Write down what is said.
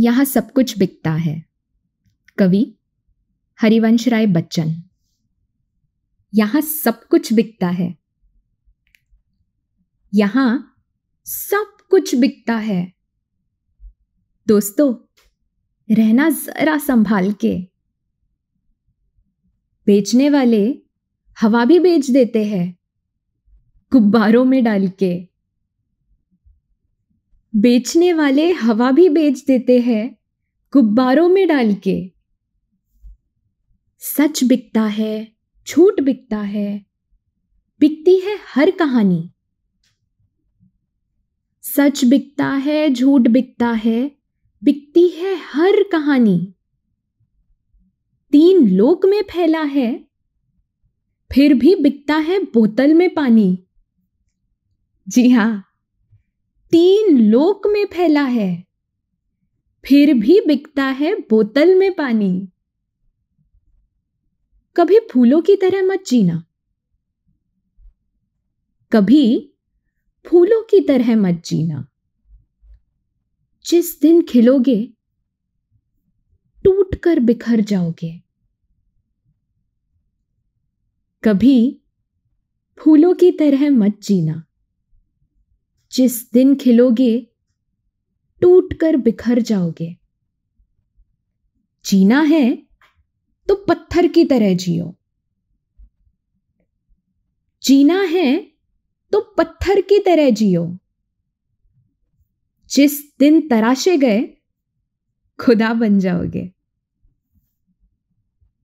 यहाँ सब कुछ बिकता है। कवि हरिवंश राय बच्चन। यहाँ सब कुछ बिकता है। यहाँ सब कुछ बिकता है। दोस्तों, रहना जरा संभाल के। बेचने वाले हवा भी बेच देते हैं। गुब्बारों में डाल के। बेचने वाले हवा भी बेच देते हैं, गुब्बारों में डाल के। सच बिकता है, झूठ बिकता है, बिकती है हर कहानी। सच बिकता है, झूठ बिकता है, बिकती है हर कहानी। तीन लोक में फैला है, फिर भी बिकता है बोतल में पानी। जी हाँ तीन लोक में फैला है। फिर भी बिकता है बोतल में पानी। कभी फूलों की तरह मत जीना। कभी फूलों की तरह मत जीना। जिस दिन खिलोगे, टूट कर बिखर जाओगे। कभी फूलों की तरह मत जीना। जिस दिन खिलोगे टूट कर बिखर जाओगे। जीना है तो पत्थर की तरह जियो। जीना है तो पत्थर की तरह जियो। जिस दिन तराशे गए, खुदा बन जाओगे।